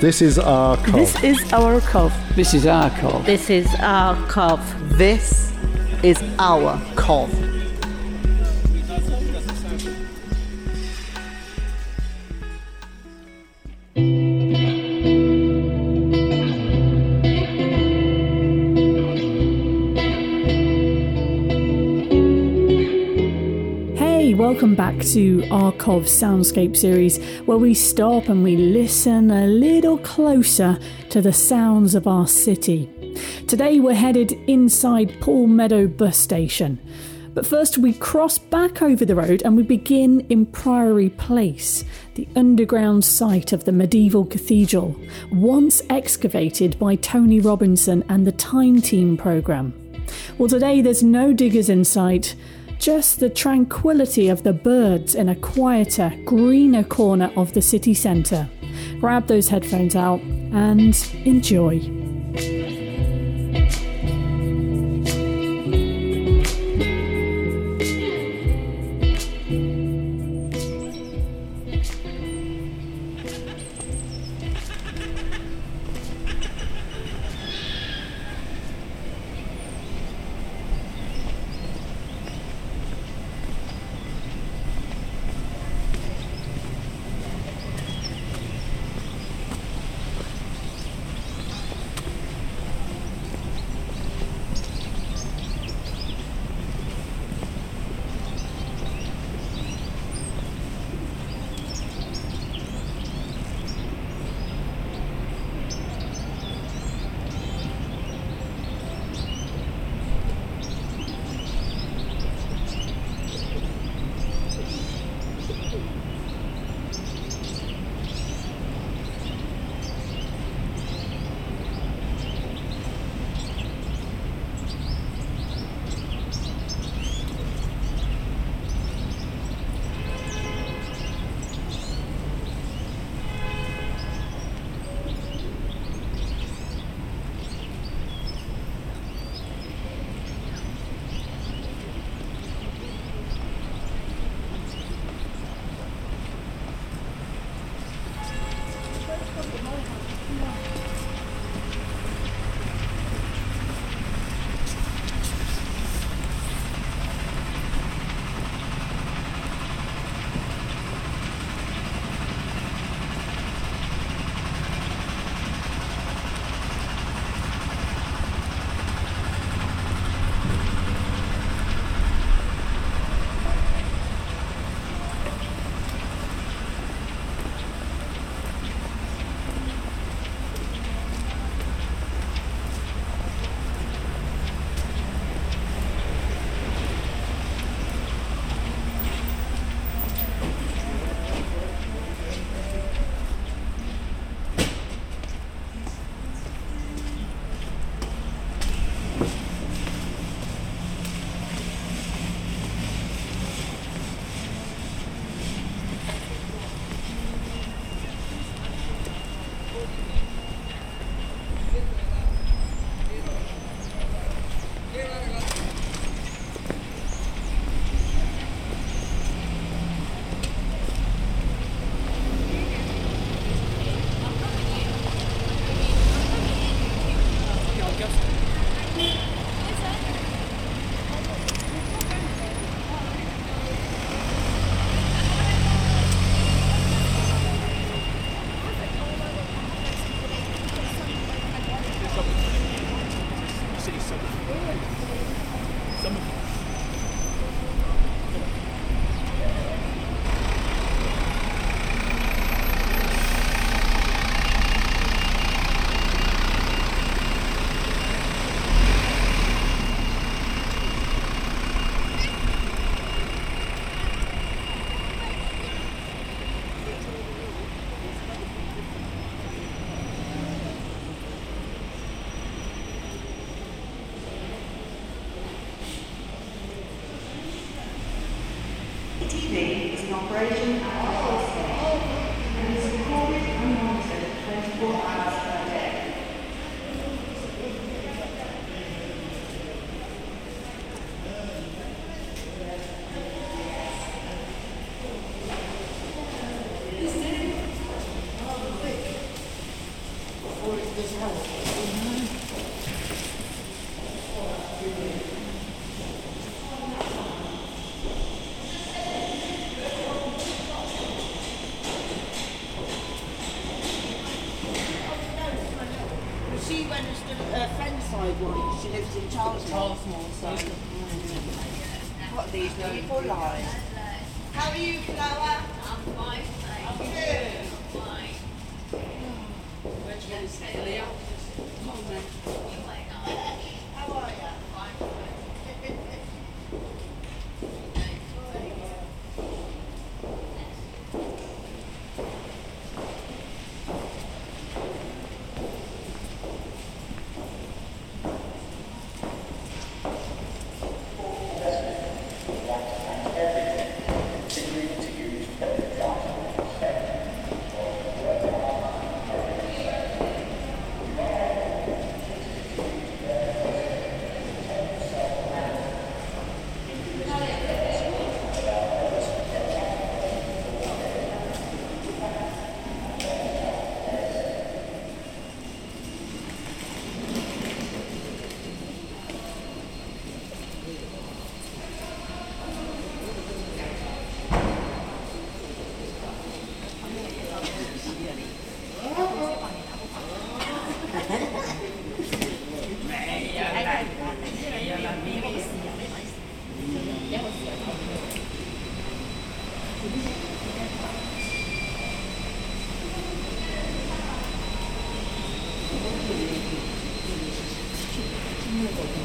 This is our cove. This is our cove. This is our cove. This is our cove. This is our cove. Welcome back to our Soundscape series, where we stop and we listen a little closer to the sounds of our city. Today we're headed inside Pool Meadow bus station. But first, we cross back over the road and we begin in Priory Place, the underground site of the medieval cathedral, once excavated by Tony Robinson and the Time Team programme. Well, today there's no diggers in sight, just the tranquility of the birds in a quieter, greener corner of the city centre. Grab those headphones out and enjoy. You said he's so. Some of you TV is an operation at all and is recorded and monitored 24 hours. She lives in Charlesmore. so. What are these beautiful lines? How are you, Flower? I'm fine, Good. How are you?